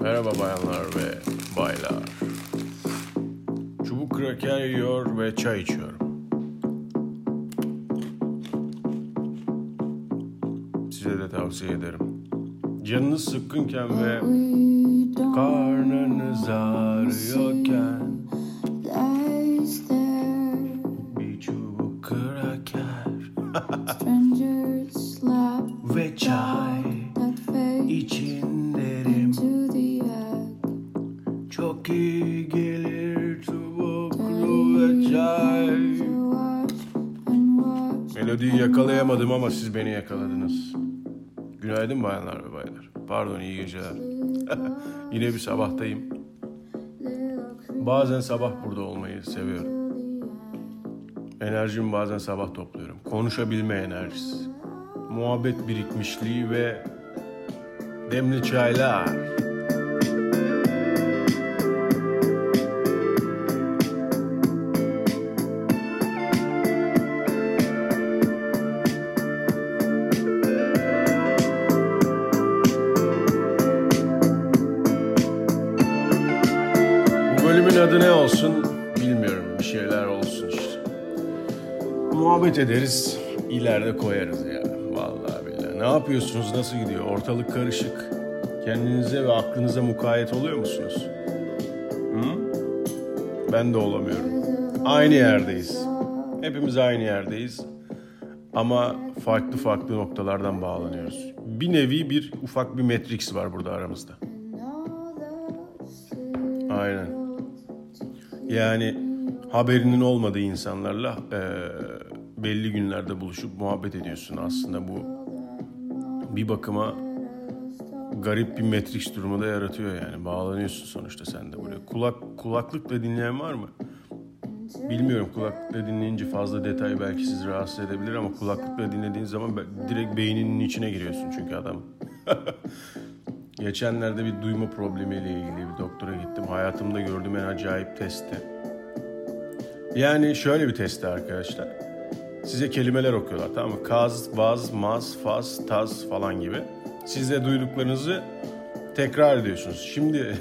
Merhaba bayanlar ve baylar. Çubuk kraker yiyor ve çay içiyorum. Size de tavsiye ederim. Canınız sıkkınken ve karnınız ağrıyorken siz beni yakaladınız. Günaydın bayanlar ve baylar. Pardon iyi geceler. Yine bir sabahtayım. Bazen sabah burada olmayı seviyorum. Enerjimi bazen sabah topluyorum. Konuşabilme enerjisi. Muhabbet birikmişliği ve demli çaylar. Adı ne olsun bilmiyorum. Bir şeyler olsun işte. Muhabbet ederiz, ileride koyarız ya. Vallahi billahi. Ne yapıyorsunuz, nasıl gidiyor? Ortalık karışık. Kendinize ve aklınıza mukayyet oluyor musunuz? Hı? Ben de olamıyorum. Aynı yerdeyiz. Hepimiz aynı yerdeyiz. Ama farklı farklı noktalardan bağlanıyoruz. Bir nevi bir ufak bir Matrix var burada aramızda. Aynen. Yani haberinin olmadığı insanlarla eee, belli günlerde buluşup muhabbet ediyorsun. Aslında bu bir bakıma garip bir Matrix durumu da yaratıyor yani. Bağlanıyorsun sonuçta sen de buraya. Kulak kulaklıkla dinleyen var mı? Bilmiyorum kulaklıkla dinleyince fazla detay belki sizi rahatsız edebilir ama kulaklıkla dinlediğin zaman direkt beyninin içine giriyorsun çünkü adam. Geçenlerde bir duyma problemiyle ilgili bir doktora gittim. Hayatımda gördüğüm en acayip testti. Yani şöyle bir testti arkadaşlar. Size kelimeler okuyorlar tamam mı? Kaz, vaz, maz, faz, taz falan gibi. Siz de duyduklarınızı tekrar ediyorsunuz. Şimdi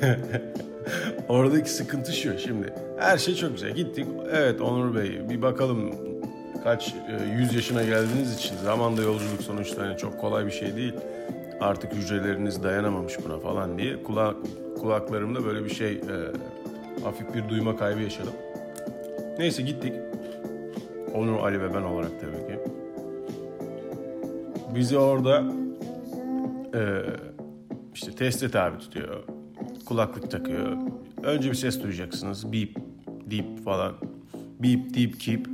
oradaki sıkıntı şu şimdi. Her şey çok güzel. Gittik. Evet Onur Bey bir bakalım kaç e, 100 yaşına geldiğiniz için zamanda yolculuk sonuçta hani çok kolay bir şey değil. Artık hücreleriniz dayanamamış buna falan diye kulak kulaklarımda böyle bir şey e, hafif bir duyma kaybı yaşadım. Neyse gittik. Onur Ali ve ben olarak tabii ki. Bizi orada e, işte teste tabi tutuyor. Kulaklık takıyor. Önce bir ses duyacaksınız. Beep, deep falan. Beep, deep, keep.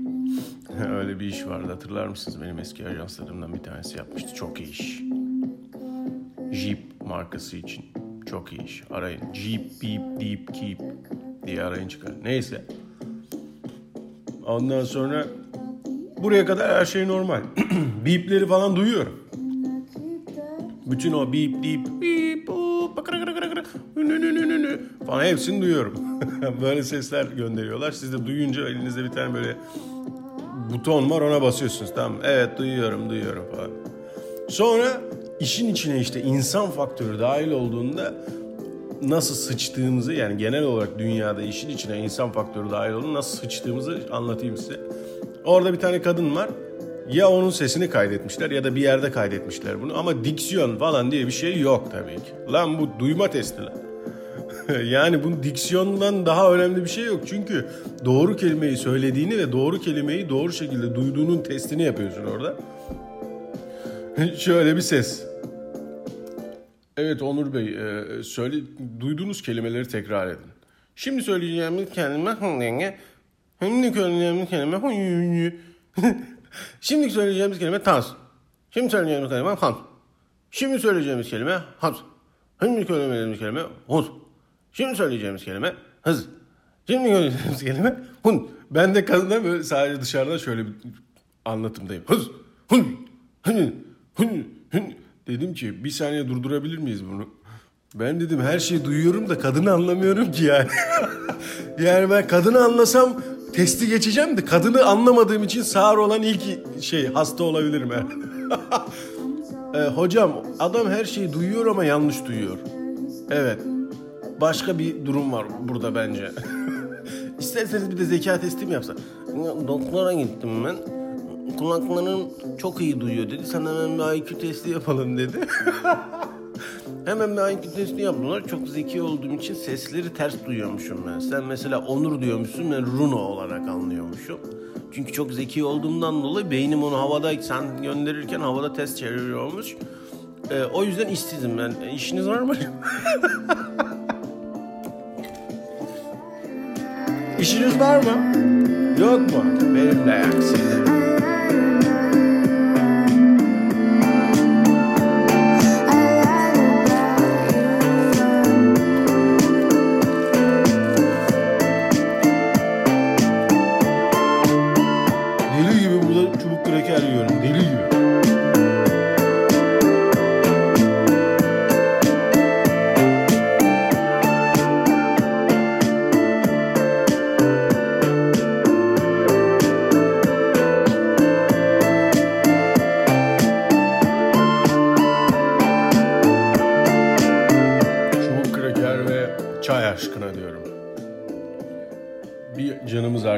Öyle bir iş vardı hatırlar mısınız? Benim eski ajanslarımdan bir tanesi yapmıştı. Çok iyi iş. Jeep markası için. Çok iyi iş. Arayın. Jeep, beep, deep, keep diye arayın çıkar. Neyse. Ondan sonra buraya kadar her şey normal. Beepleri falan duyuyorum. Bütün o beep deep beep falan hepsini duyuyorum. böyle sesler gönderiyorlar. Siz de duyunca elinizde bir tane böyle buton var ona basıyorsunuz tamam Evet duyuyorum duyuyorum falan. Sonra işin içine işte insan faktörü dahil olduğunda nasıl sıçtığımızı yani genel olarak dünyada işin içine insan faktörü dahil olduğunda nasıl sıçtığımızı anlatayım size. Orada bir tane kadın var. Ya onun sesini kaydetmişler ya da bir yerde kaydetmişler bunu ama diksiyon falan diye bir şey yok tabii ki. Lan bu duyma testi lan. yani bunun diksiyondan daha önemli bir şey yok. Çünkü doğru kelimeyi söylediğini ve doğru kelimeyi doğru şekilde duyduğunun testini yapıyorsun orada. Şöyle bir ses. Evet Onur Bey, e, söyle duyduğunuz kelimeleri tekrar edin. Şimdi söyleyeceğimiz kelime Şimdi söyleyeceğimiz kelime Şimdi söyleyeceğimiz kelime tas. Şimdi söyleyeceğimiz kelime ham. Şimdi söyleyeceğimiz kelime haz. Şimdi söyleyeceğimiz kelime huz. Şimdi söyleyeceğimiz kelime hız. Şimdi söyleyeceğimiz kelime hun. Ben de kadına böyle sadece dışarıda şöyle bir anlatımdayım. Hız, hun, hun, hun, hun. Dedim ki bir saniye durdurabilir miyiz bunu? Ben dedim her şeyi duyuyorum da kadını anlamıyorum ki yani. yani ben kadını anlasam testi geçeceğim de kadını anlamadığım için sağır olan ilk şey hasta olabilirim herhalde. Ee, hocam adam her şeyi duyuyor ama yanlış duyuyor. Evet. başka bir durum var burada bence. İsterseniz bir de zeka testi mi yapsak? Ya, Doktora gittim ben. Kulaklarım çok iyi duyuyor dedi. Sana hemen bir IQ testi yapalım dedi. hemen bir IQ testi yaptılar. Çok zeki olduğum için sesleri ters duyuyormuşum ben. Sen mesela Onur diyormuşsun ben Runo olarak anlıyormuşum. Çünkü çok zeki olduğumdan dolayı beynim onu havada sen gönderirken havada test çeviriyormuş. Ee, o yüzden işsizim ben. E, işiniz var mı? İşiniz var mı? Yok mu? Benim de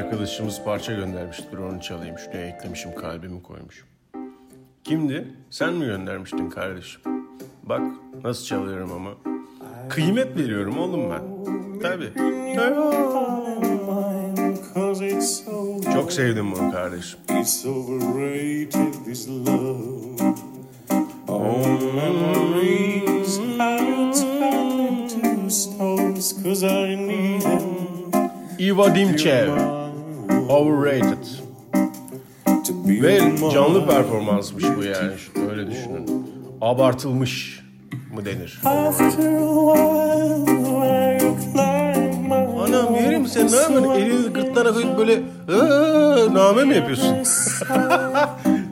arkadaşımız parça göndermişti. Onu çalayım. Şuraya eklemişim kalbimi koymuşum. Kimdi? Sen mi göndermiştin kardeşim? Bak nasıl çalıyorum ama. Kıymet veriyorum oğlum ben. Tabii. Çok sevdim bunu kardeşim. It's overrated, this love. All memories I'll turn into stones, cause I need them Iva Dimchev. Overrated. Ve canlı performansmış bu yani. Öyle düşünün. Abartılmış mı denir? Anam yerim sen ne yapıyorsun? Elini gırtlağına koyup böyle "Aa!" name mi yapıyorsun?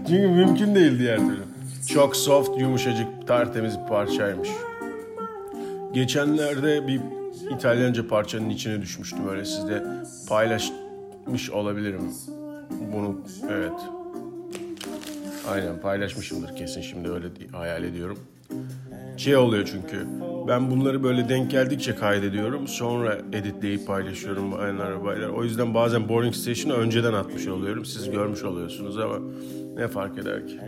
Çünkü mümkün değil diğer türlü. Çok soft, yumuşacık, tertemiz bir parçaymış. Geçenlerde bir İtalyanca parçanın içine düşmüştüm. Öyle sizde paylaşmış olabilirim. Bunu evet. Aynen paylaşmışımdır kesin şimdi öyle hayal ediyorum. Şey oluyor çünkü ben bunları böyle denk geldikçe kaydediyorum. Sonra editleyip paylaşıyorum bayanlar baylar. O yüzden bazen Boring Station'ı önceden atmış oluyorum. Siz görmüş oluyorsunuz ama ne fark eder ki?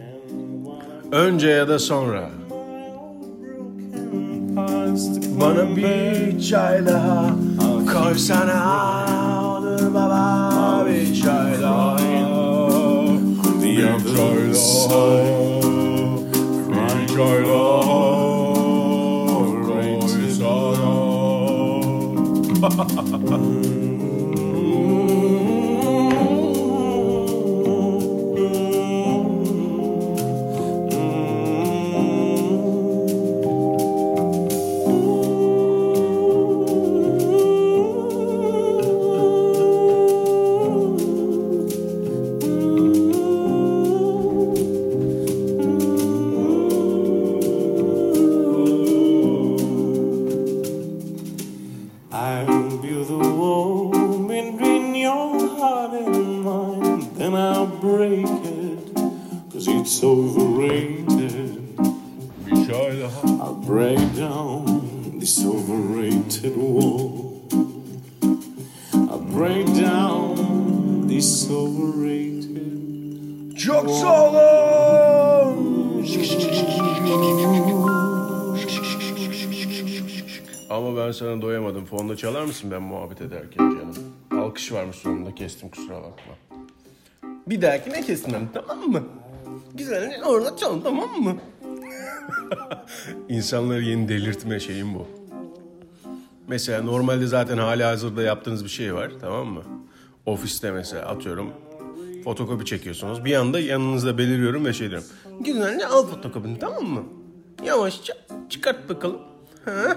Önce ya da sonra. Bana bir çay daha koysana olur baba bir çay doyamadım. Fonda çalar mısın ben muhabbet ederken canım? Alkış varmış sonunda kestim kusura bakma. Bir dahakine kesmem tamam mı? Güzel orada çal tamam mı? İnsanları yeni delirtme şeyim bu. Mesela normalde zaten hali hazırda yaptığınız bir şey var tamam mı? Ofiste mesela atıyorum fotokopi çekiyorsunuz. Bir anda yanınızda beliriyorum ve şey diyorum. Güzel al fotokopini tamam mı? Yavaşça çıkart bakalım. Ha?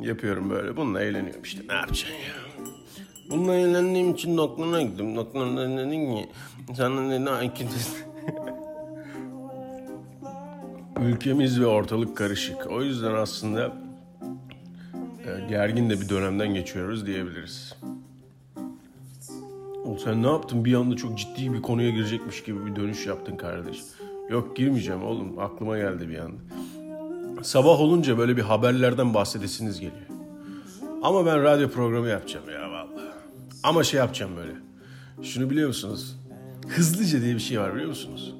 Yapıyorum böyle. Bununla eğleniyorum işte. Ne yapacaksın ya? Bununla eğlendiğim için doktoruna gittim. Doktor dedi ki sana dedi IQ testi. Ülkemiz ve ortalık karışık. O yüzden aslında e, gergin de bir dönemden geçiyoruz diyebiliriz. Oğlum sen ne yaptın? Bir anda çok ciddi bir konuya girecekmiş gibi bir dönüş yaptın kardeş. Yok girmeyeceğim oğlum. Aklıma geldi bir anda. Sabah olunca böyle bir haberlerden bahsedesiniz geliyor. Ama ben radyo programı yapacağım ya vallahi. Ama şey yapacağım böyle. Şunu biliyor musunuz? Hızlıca diye bir şey var biliyor musunuz?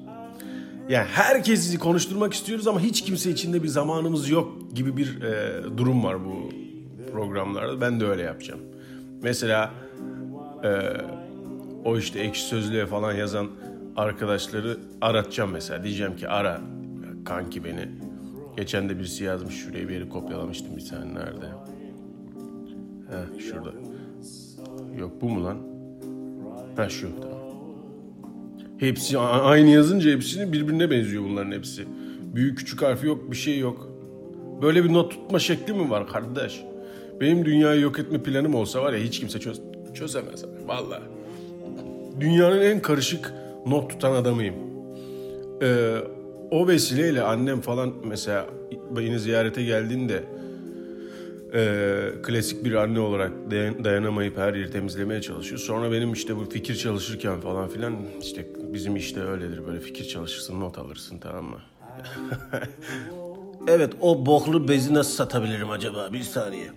Yani herkesi konuşturmak istiyoruz ama hiç kimse içinde bir zamanımız yok gibi bir e, durum var bu programlarda. Ben de öyle yapacağım. Mesela e, o işte ekşi sözlüğe falan yazan arkadaşları aratacağım mesela. Diyeceğim ki ara kanki beni. Geçen de birisi yazmış şuraya bir yeri kopyalamıştım bir tane nerede? Heh şurada. Yok bu mu lan? Ha şu tamam. Hepsi aynı yazınca hepsini birbirine benziyor bunların hepsi. Büyük küçük harfi yok bir şey yok. Böyle bir not tutma şekli mi var kardeş? Benim dünyayı yok etme planım olsa var ya hiç kimse çöz çözemez. abi, Vallahi. Dünyanın en karışık not tutan adamıyım. Ee, o vesileyle annem falan mesela beni ziyarete geldiğinde e, klasik bir anne olarak dayan- dayanamayıp her yeri temizlemeye çalışıyor. Sonra benim işte bu fikir çalışırken falan filan işte bizim işte öyledir böyle fikir çalışırsın not alırsın tamam mı? evet o boklu bezi nasıl satabilirim acaba bir saniye.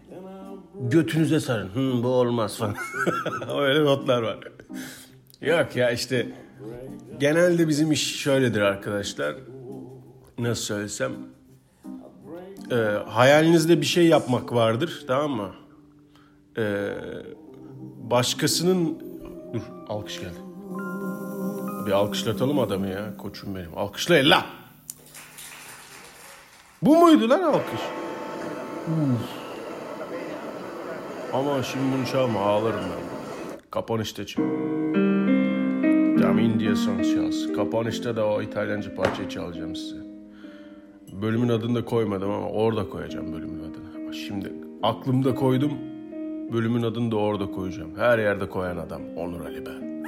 Götünüze sarın. Hı, bu olmaz falan. Öyle notlar var. Yok ya işte genelde bizim iş şöyledir arkadaşlar. Nasıl söylesem e, hayalinizde bir şey yapmak vardır tamam mı? E, başkasının dur alkış geldi. Bir alkışlatalım adamı ya koçum benim. Alkışla ella. Bu muydu lan alkış? Uf. Ama şimdi bunu çalma ağlarım ben. Kapanışta çal. Tam India Songs çalsın. Kapanışta da o İtalyanca parçayı çalacağım size. Bölümün adını da koymadım ama orada koyacağım bölümün adını. Şimdi aklımda koydum. Bölümün adını da orada koyacağım. Her yerde koyan adam. Onur Ali ben.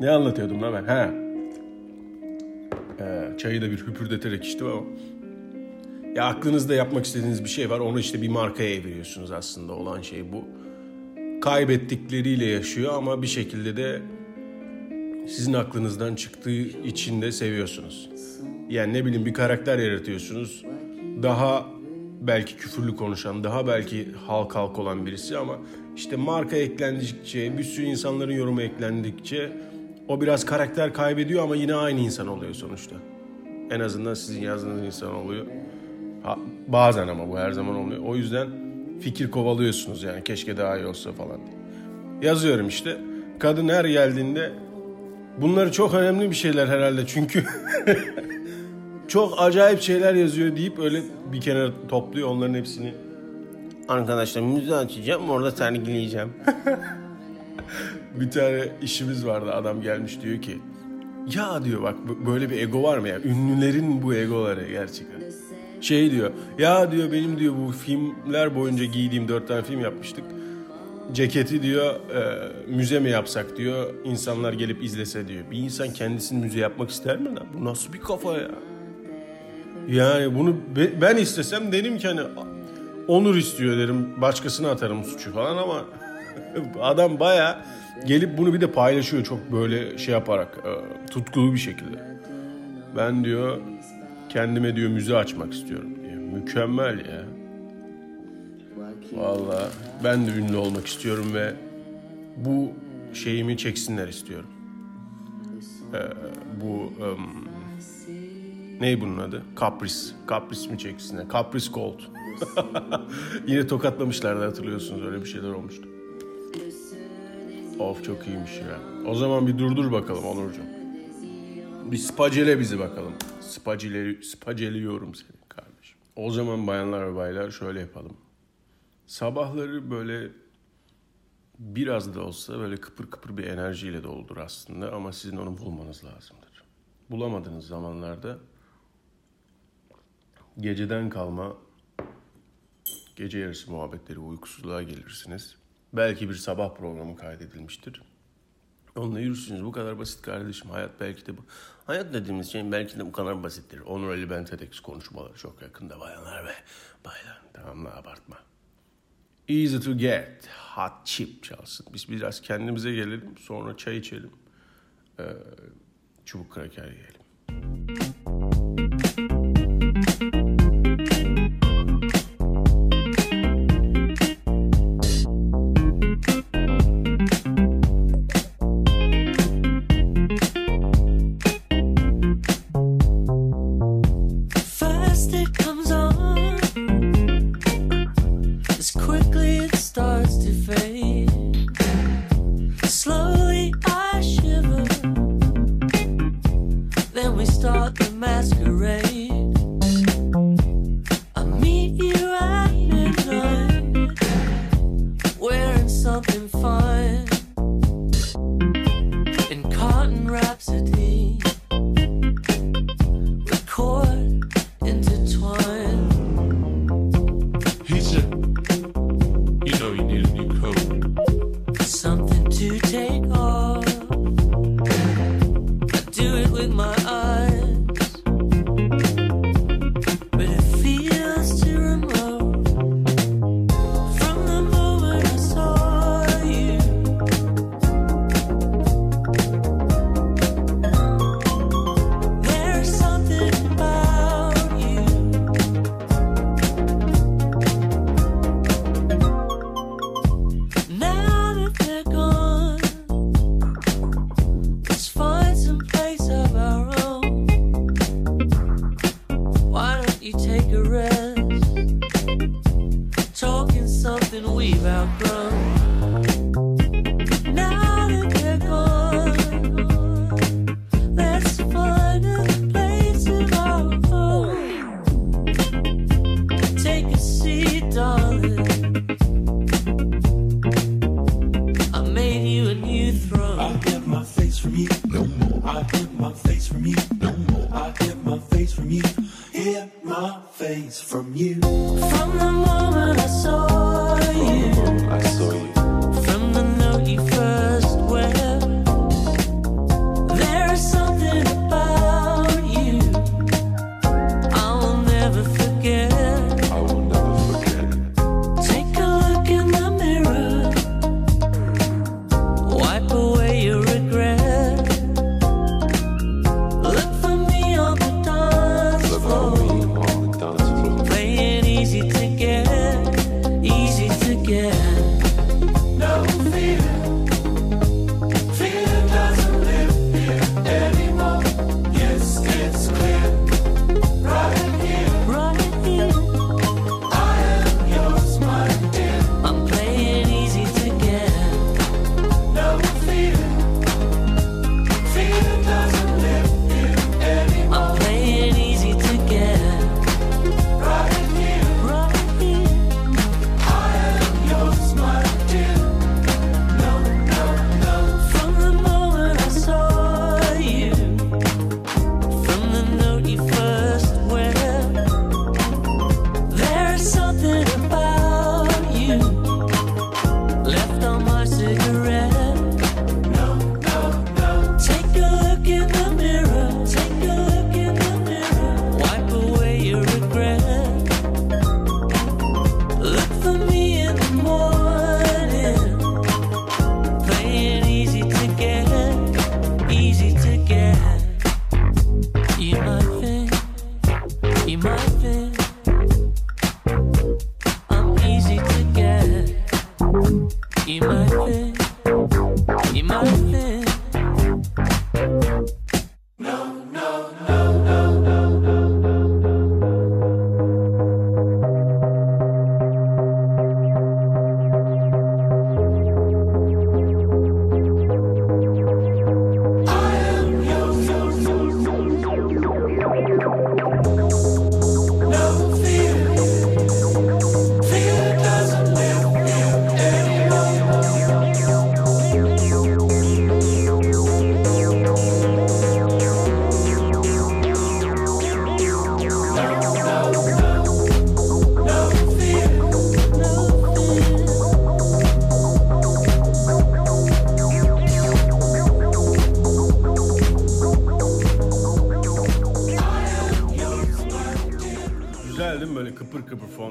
ne anlatıyordum lan ben? He. Ee, çayı da bir hüpürdeterek içtim ama. Ya aklınızda yapmak istediğiniz bir şey var. Onu işte bir markaya eviriyorsunuz aslında. Olan şey bu. Kaybettikleriyle yaşıyor ama bir şekilde de sizin aklınızdan çıktığı için de seviyorsunuz. Yani ne bileyim bir karakter yaratıyorsunuz. Daha belki küfürlü konuşan, daha belki halk halk olan birisi ama işte marka eklendikçe, bir sürü insanların yorumu eklendikçe o biraz karakter kaybediyor ama yine aynı insan oluyor sonuçta. En azından sizin yazdığınız insan oluyor. Ha, bazen ama bu her zaman olmuyor. O yüzden fikir kovalıyorsunuz yani keşke daha iyi olsa falan diye. Yazıyorum işte. Kadın her geldiğinde bunları çok önemli bir şeyler herhalde çünkü çok acayip şeyler yazıyor deyip öyle bir kenara topluyor onların hepsini. Arkadaşlar müze açacağım orada sergileyeceğim. bir tane işimiz vardı adam gelmiş diyor ki ya diyor bak böyle bir ego var mı ya ünlülerin bu egoları gerçekten. Şey diyor ya diyor benim diyor bu filmler boyunca giydiğim dört tane film yapmıştık. Ceketi diyor e, müze mi yapsak diyor insanlar gelip izlese diyor. Bir insan kendisini müze yapmak ister mi lan? Bu nasıl bir kafa ya? Yani bunu be- ben istesem derim ki hani onur istiyor derim başkasına atarım suçu falan ama adam baya gelip bunu bir de paylaşıyor çok böyle şey yaparak e, tutkulu bir şekilde. Ben diyor kendime diyor müze açmak istiyorum diyor. Mükemmel ya. Valla ben de ünlü olmak istiyorum ve bu şeyimi çeksinler istiyorum. Ee, bu em, ne bunun adı? Kapris. Kapris mi çeksinler? Kapris Gold. Yine tokatlamışlardı hatırlıyorsunuz öyle bir şeyler olmuştu. Of çok iyiymiş ya. O zaman bir durdur bakalım Onurcuğum. Bir spacele bizi bakalım. Spacele, spaceliyorum seni kardeşim. O zaman bayanlar ve baylar şöyle yapalım. Sabahları böyle biraz da olsa böyle kıpır kıpır bir enerjiyle doldur aslında ama sizin onu bulmanız lazımdır. Bulamadığınız zamanlarda geceden kalma gece yarısı muhabbetleri uykusuzluğa gelirsiniz. Belki bir sabah programı kaydedilmiştir. Onunla yürürsünüz. Bu kadar basit kardeşim. Hayat belki de bu. Hayat dediğimiz şey belki de bu kadar basittir. Onur Ali Ben TEDx konuşmaları çok yakında bayanlar ve baylar. Tamam mı? Abartma. Easy to get. Hot chip çalsın. Biz biraz kendimize gelelim. Sonra çay içelim. Ee, çubuk kraker yiyelim. from you. From the moment I saw.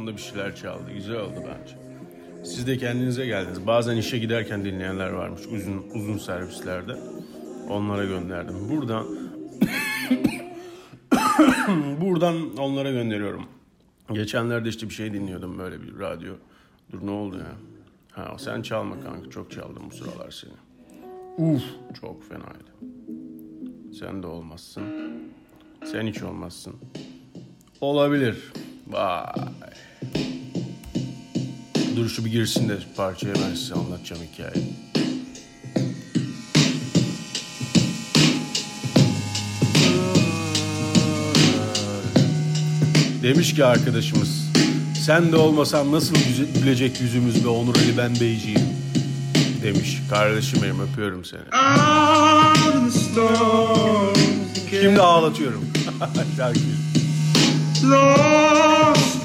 Telefonda bir şeyler çaldı. Güzel oldu bence. Siz de kendinize geldiniz. Bazen işe giderken dinleyenler varmış uzun uzun servislerde. Onlara gönderdim. Buradan buradan onlara gönderiyorum. Geçenlerde işte bir şey dinliyordum böyle bir radyo. Dur ne oldu ya? Ha sen çalma kanka çok çaldım bu sıralar seni. Uf çok fenaydı. Sen de olmazsın. Sen hiç olmazsın. Olabilir. Vay. Dur şu bir girsin de parçaya ben size anlatacağım hikayeyi. Demiş ki arkadaşımız sen de olmasan nasıl gülecek yüzümüz be Onur Ali ben beyciğim demiş. Kardeşim benim öpüyorum seni. Şimdi ağlatıyorum. Şarkıyı.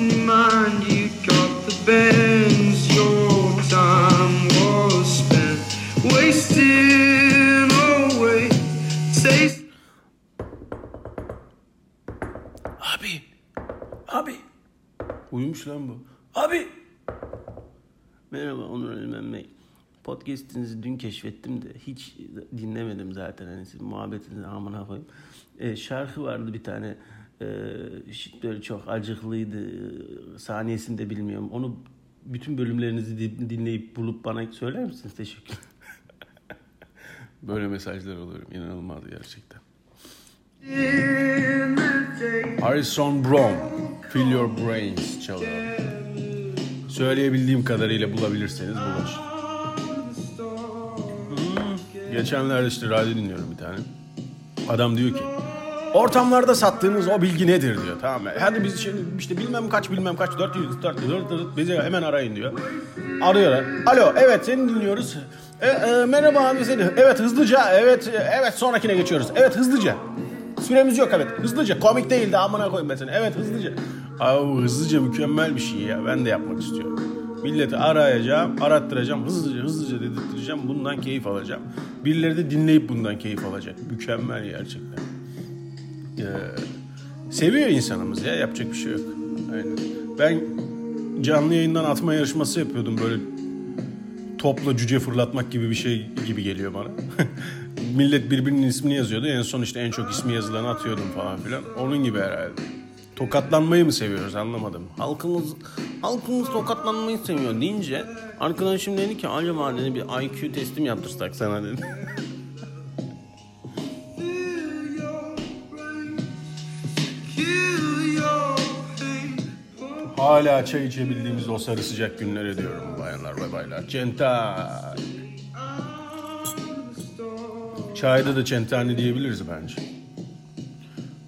Lost mind, you got the bends. Your time was spent wasting away. Taste Abi. Abi. Uyumuş lan bu. Abi. Merhaba Onur Ölmem Bey. Podcast'inizi dün keşfettim de hiç dinlemedim zaten. Hani sizin muhabbetinizi amına koyayım. Ee, şarkı vardı bir tane. Ee, böyle çok acıklıydı. Saniyesini de bilmiyorum. Onu bütün bölümlerinizi di- dinleyip bulup bana söyler misiniz? Teşekkür Böyle mesajlar alıyorum. İnanılmaz gerçekten. Harrison Brown. Feel Your Brains çalıyor. Söyleyebildiğim kadarıyla bulabilirseniz bulun. Geçenlerde işte radyo dinliyorum bir tane. Adam diyor ki Ortamlarda sattığınız o bilgi nedir diyor tamam mı? Hadi biz şimdi işte bilmem kaç bilmem kaç 400 400 400 bizi hemen arayın diyor. Arıyorlar. Alo evet seni dinliyoruz. E, e, merhaba abi seni. Evet hızlıca evet evet sonrakine geçiyoruz. Evet hızlıca. Süremiz yok evet hızlıca. Komik değil de amına koyayım ben seni. Evet hızlıca. Abi hızlıca mükemmel bir şey ya. Ben de yapmak istiyorum. Milleti arayacağım, arattıracağım, hızlıca hızlıca dedirttireceğim. Bundan keyif alacağım. Birileri de dinleyip bundan keyif alacak. Mükemmel gerçekten. Ee, seviyor insanımız ya yapacak bir şey yok. Aynen. Ben canlı yayından atma yarışması yapıyordum böyle topla cüce fırlatmak gibi bir şey gibi geliyor bana. Millet birbirinin ismini yazıyordu. En son işte en çok ismi yazılanı atıyordum falan filan. Onun gibi herhalde. Tokatlanmayı mı seviyoruz anlamadım. halkımız halkımız tokatlanmayı seviyor deyince arkadaşım dedi ki acaba dedi bir IQ testi mi yaptırsak sana dedi. Hala çay içebildiğimiz o sarı sıcak günlere diyorum bayanlar ve baylar. Centay. Çayda da centane diyebiliriz bence.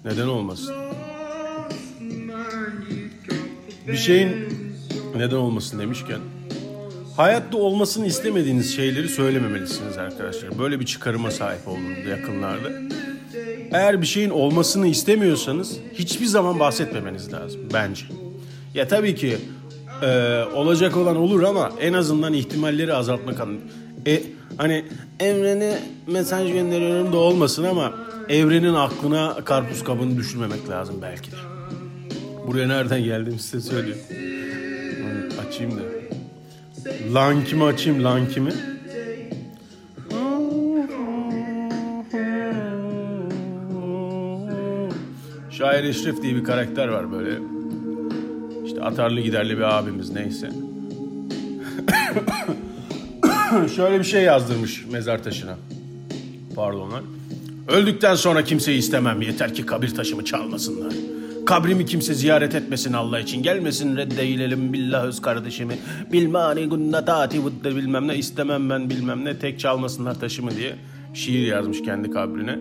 Neden olmasın? Bir şeyin neden olmasın demişken hayatta olmasını istemediğiniz şeyleri söylememelisiniz arkadaşlar. Böyle bir çıkarıma sahip oldum yakınlarda. Eğer bir şeyin olmasını istemiyorsanız hiçbir zaman bahsetmemeniz lazım bence. Ya tabii ki e, olacak olan olur ama en azından ihtimalleri azaltmak anlamı. E, hani evrene mesaj gönderiyorum da olmasın ama evrenin aklına karpuz kabını düşürmemek lazım belki de. Buraya nereden geldiğimi size söyleyeyim. Hı, Açayım da. Lankimi açayım lankimi. Şair Eşref diye bir karakter var böyle. Atarlı giderli bir abimiz neyse. Şöyle bir şey yazdırmış mezar taşına. Pardonlar. Öldükten sonra kimseyi istemem. Yeter ki kabir taşımı çalmasınlar. Kabrimi kimse ziyaret etmesin Allah için. Gelmesin reddeylelim billah öz kardeşimi. Bilmani gunnatati vuddur bilmem ne. istemem ben bilmem ne. Tek çalmasınlar taşımı diye. Şiir yazmış kendi kabrine.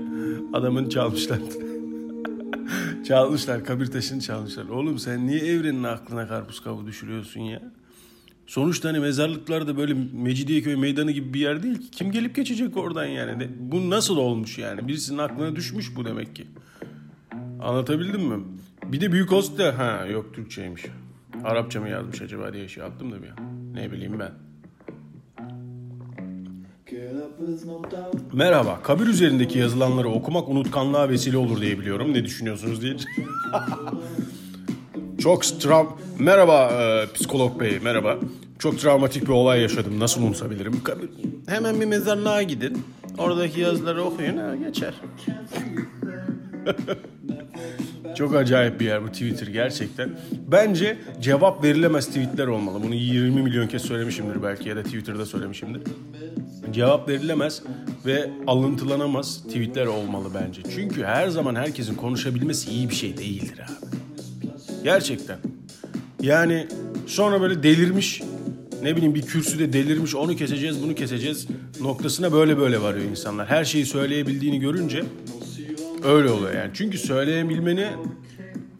Adamın çalmışlar. Çalmışlar kabir taşını çalmışlar. Oğlum sen niye evrenin aklına karpuz kabuğu düşürüyorsun ya? Sonuçta hani mezarlıklarda böyle Mecidiyeköy meydanı gibi bir yer değil ki. Kim gelip geçecek oradan yani? De- Bu nasıl olmuş yani? Birisinin aklına düşmüş bu demek ki. Anlatabildim mi? Bir de büyük host da ha yok Türkçeymiş. Arapça mı yazmış acaba diye şey yaptım da bir. Ne bileyim ben. Merhaba. Kabir üzerindeki yazılanları okumak unutkanlığa vesile olur diye biliyorum. Ne düşünüyorsunuz diye. Çok tra- Merhaba e, psikolog bey, merhaba. Çok travmatik bir olay yaşadım. Nasıl unutabilirim? Kabir- Hemen bir mezarlığa gidin. Oradaki yazıları okuyun. Ha, geçer. Çok acayip bir yer bu Twitter gerçekten. Bence cevap verilemez tweetler olmalı. Bunu 20 milyon kez söylemişimdir belki ya da Twitter'da söylemişimdir. Cevap verilemez ve alıntılanamaz tweetler olmalı bence. Çünkü her zaman herkesin konuşabilmesi iyi bir şey değildir abi. Gerçekten. Yani sonra böyle delirmiş ne bileyim bir kürsüde delirmiş onu keseceğiz bunu keseceğiz noktasına böyle böyle varıyor insanlar. Her şeyi söyleyebildiğini görünce öyle oluyor yani. Çünkü söyleyebilmeni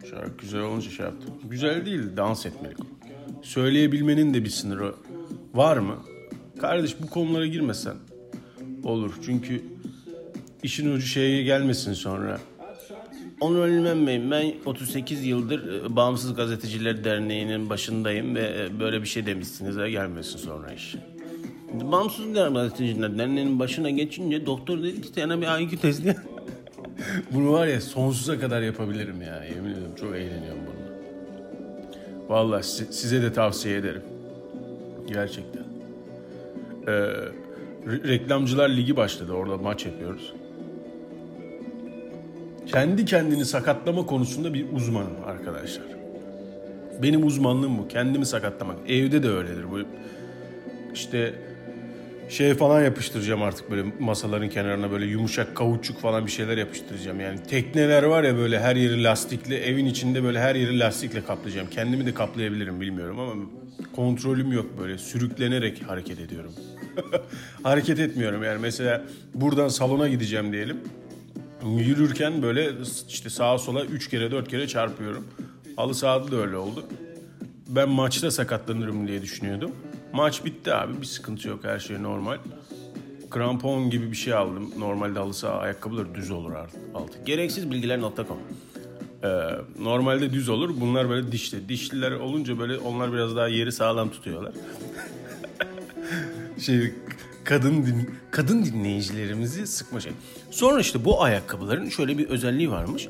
şarkı güzel olunca şey yaptım. Güzel değil dans etmelik. Söyleyebilmenin de bir sınırı var mı? Kardeş bu konulara girmesen olur. Çünkü işin ucu şeye gelmesin sonra. İlmen Bey, ben 38 yıldır e, Bağımsız Gazeteciler Derneği'nin başındayım ve e, böyle bir şey demişsiniz ha gelmesin sonra iş. Bağımsız Gazeteciler Derneği'nin başına geçince doktor dedi ki sana bir IQ testi yap." Bunu var ya sonsuza kadar yapabilirim ya. Yemin ediyorum çok eğleniyorum bununla. Vallahi si- size de tavsiye ederim. Gerçekten. Ee, Re- Reklamcılar Ligi başladı. Orada maç yapıyoruz. Kendi kendini sakatlama konusunda bir uzmanım arkadaşlar. Benim uzmanlığım bu. Kendimi sakatlamak. Evde de öyledir bu. İşte şey falan yapıştıracağım artık böyle masaların kenarına böyle yumuşak kauçuk falan bir şeyler yapıştıracağım. Yani tekneler var ya böyle her yeri lastikli, evin içinde böyle her yeri lastikle kaplayacağım. Kendimi de kaplayabilirim bilmiyorum ama kontrolüm yok böyle sürüklenerek hareket ediyorum. hareket etmiyorum yani mesela buradan salona gideceğim diyelim. Yürürken böyle işte sağa sola 3 kere 4 kere çarpıyorum. Halı sahada da öyle oldu. Ben maçta sakatlanırım diye düşünüyordum. Maç bitti abi bir sıkıntı yok her şey normal. Krampon gibi bir şey aldım. Normalde halı saha ayakkabıları düz olur altı. Gereksiz bilgiler.com ee, Normalde düz olur. Bunlar böyle dişli. Dişliler olunca böyle onlar biraz daha yeri sağlam tutuyorlar. şey kadın din, kadın dinleyicilerimizi sıkma şey. Sonra işte bu ayakkabıların şöyle bir özelliği varmış.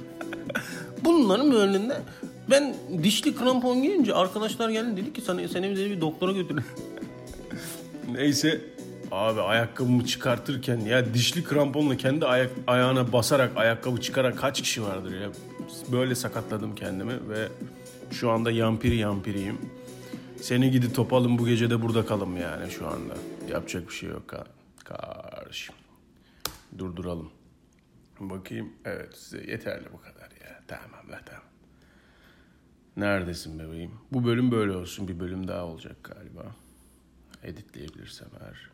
Bunların önünde ben dişli krampon giyince arkadaşlar geldi dedi ki sana seni bir doktora götürün. Neyse abi ayakkabımı çıkartırken ya dişli kramponla kendi ayak, ayağına basarak ayakkabı çıkaran kaç kişi vardır ya. Böyle sakatladım kendimi ve şu anda yampiri yampiriyim. Seni gidi topalım bu gece de burada kalım yani şu anda. Yapacak bir şey yok ka- kardeşim. Durduralım. Bakayım. Evet size yeterli bu kadar ya. Tamam tamam. Neredesin bebeğim? Bu bölüm böyle olsun. Bir bölüm daha olacak galiba. Editleyebilirsem eğer.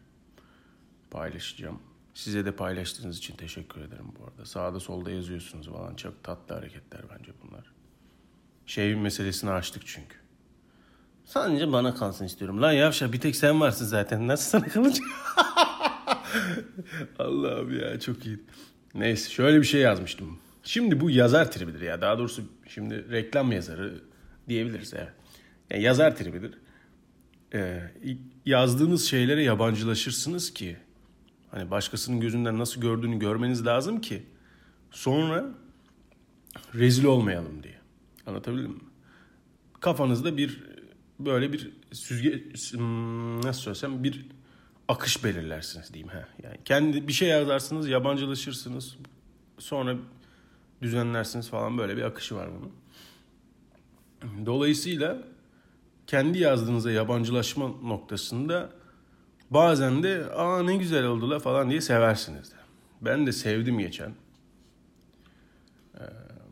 Paylaşacağım. Size de paylaştığınız için teşekkür ederim bu arada. Sağda solda yazıyorsunuz falan. Çok tatlı hareketler bence bunlar. Şeyin meselesini açtık çünkü. Sadece bana kalsın istiyorum. Lan yavşa bir tek sen varsın zaten. Nasıl sana kalacak? Allah'ım ya çok iyi. Neyse şöyle bir şey yazmıştım. Şimdi bu yazar tribidir ya. Daha doğrusu şimdi reklam yazarı diyebiliriz evet. Yani yazar tribidir. Ee, yazdığınız şeylere yabancılaşırsınız ki hani başkasının gözünden nasıl gördüğünü görmeniz lazım ki sonra rezil olmayalım diye. Anlatabildim mi? Kafanızda bir böyle bir süzge nasıl söylesem bir akış belirlersiniz diyeyim ha. Yani kendi bir şey yazarsınız, yabancılaşırsınız. Sonra düzenlersiniz falan böyle bir akışı var bunun. Dolayısıyla kendi yazdığınızda yabancılaşma noktasında bazen de aa ne güzel oldu la falan diye seversiniz de. Ben de sevdim geçen. Ee,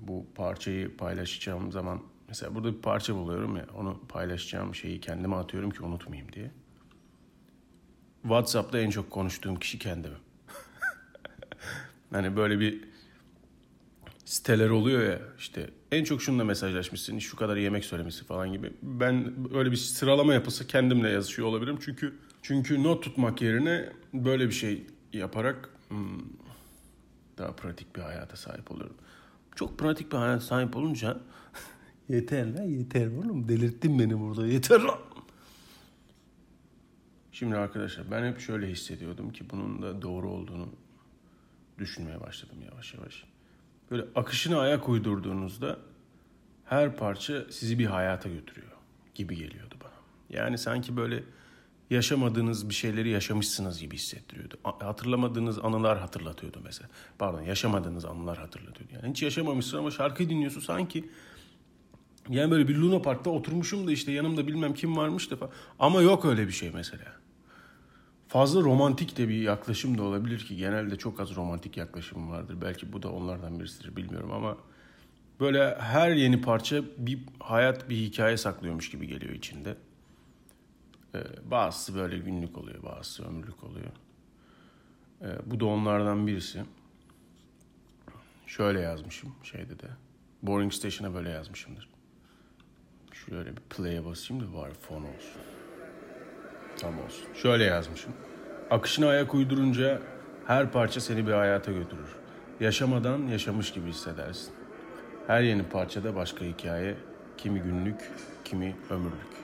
bu parçayı paylaşacağım zaman mesela burada bir parça buluyorum ya onu paylaşacağım şeyi kendime atıyorum ki unutmayayım diye. WhatsApp'ta en çok konuştuğum kişi kendimim. hani böyle bir siteler oluyor ya işte en çok şununla mesajlaşmışsın şu kadar yemek söylemesi falan gibi. Ben öyle bir sıralama yapısı kendimle yazışıyor olabilirim. Çünkü çünkü not tutmak yerine böyle bir şey yaparak hmm, daha pratik bir hayata sahip oluyorum. Çok pratik bir hayata sahip olunca yeter lan yeter oğlum delirttin beni burada yeter lan. Şimdi arkadaşlar ben hep şöyle hissediyordum ki bunun da doğru olduğunu düşünmeye başladım yavaş yavaş. Böyle akışına ayak uydurduğunuzda her parça sizi bir hayata götürüyor gibi geliyordu bana. Yani sanki böyle yaşamadığınız bir şeyleri yaşamışsınız gibi hissettiriyordu. Hatırlamadığınız anılar hatırlatıyordu mesela. Pardon yaşamadığınız anılar hatırlatıyordu. Yani hiç yaşamamışsın ama şarkıyı dinliyorsun sanki yani böyle bir Luna Park'ta oturmuşum da işte yanımda bilmem kim varmış da falan. Ama yok öyle bir şey mesela. Fazla romantik de bir yaklaşım da olabilir ki genelde çok az romantik yaklaşım vardır. Belki bu da onlardan birisidir bilmiyorum ama Böyle her yeni parça bir hayat bir hikaye saklıyormuş gibi geliyor içinde. Ee, bazısı böyle günlük oluyor, bazısı ömürlük oluyor. Ee, bu da onlardan birisi. Şöyle yazmışım şeyde de. Boring Station'a böyle yazmışımdır. Şöyle bir play'e basayım da bari fon olsun. Tam olsun. Şöyle yazmışım. Akışına ayak uydurunca her parça seni bir hayata götürür. Yaşamadan yaşamış gibi hissedersin. Her yeni parçada başka hikaye, kimi günlük, kimi ömürlük.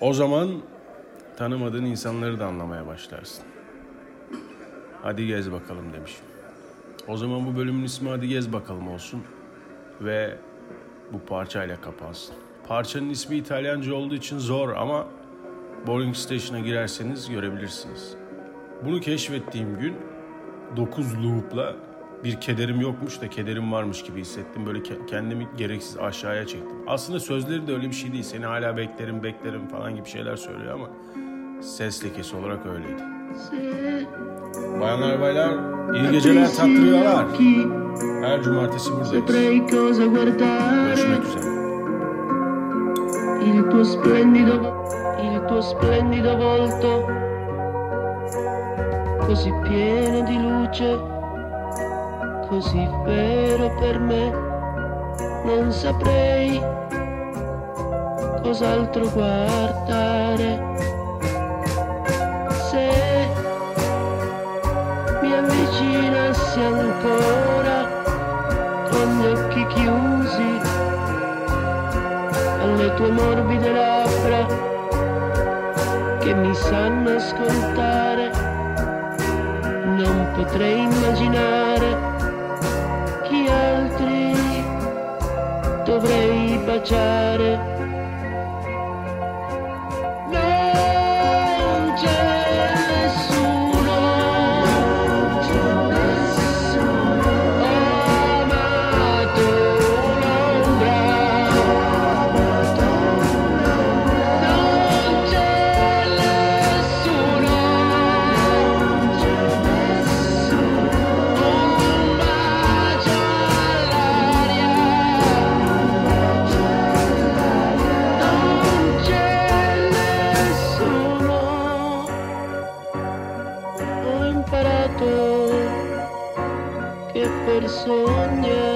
O zaman tanımadığın insanları da anlamaya başlarsın. Hadi gez bakalım demişim. O zaman bu bölümün ismi Hadi Gez Bakalım olsun ve bu parçayla kapansın. Parçanın ismi İtalyanca olduğu için zor ama Boring Station'a girerseniz görebilirsiniz. Bunu keşfettiğim gün 9 loop'la bir kederim yokmuş da kederim varmış gibi hissettim. Böyle ke- kendimi gereksiz aşağıya çektim. Aslında sözleri de öyle bir şey değil. Seni hala beklerim beklerim falan gibi şeyler söylüyor ama ses lekesi olarak öyleydi. Bayanlar baylar iyi geceler tatlı rüyalar. Her cumartesi buradayız. Görüşmek üzere. il tuo splendido tuo splendido volto così pieno di luce così vero per me non saprei cos'altro guardare. Se mi avvicinassi ancora con gli occhi chiusi alle tue morbide labbra che mi sanno ascoltare. Non potrei immaginare chi altri dovrei baciare. Per sognare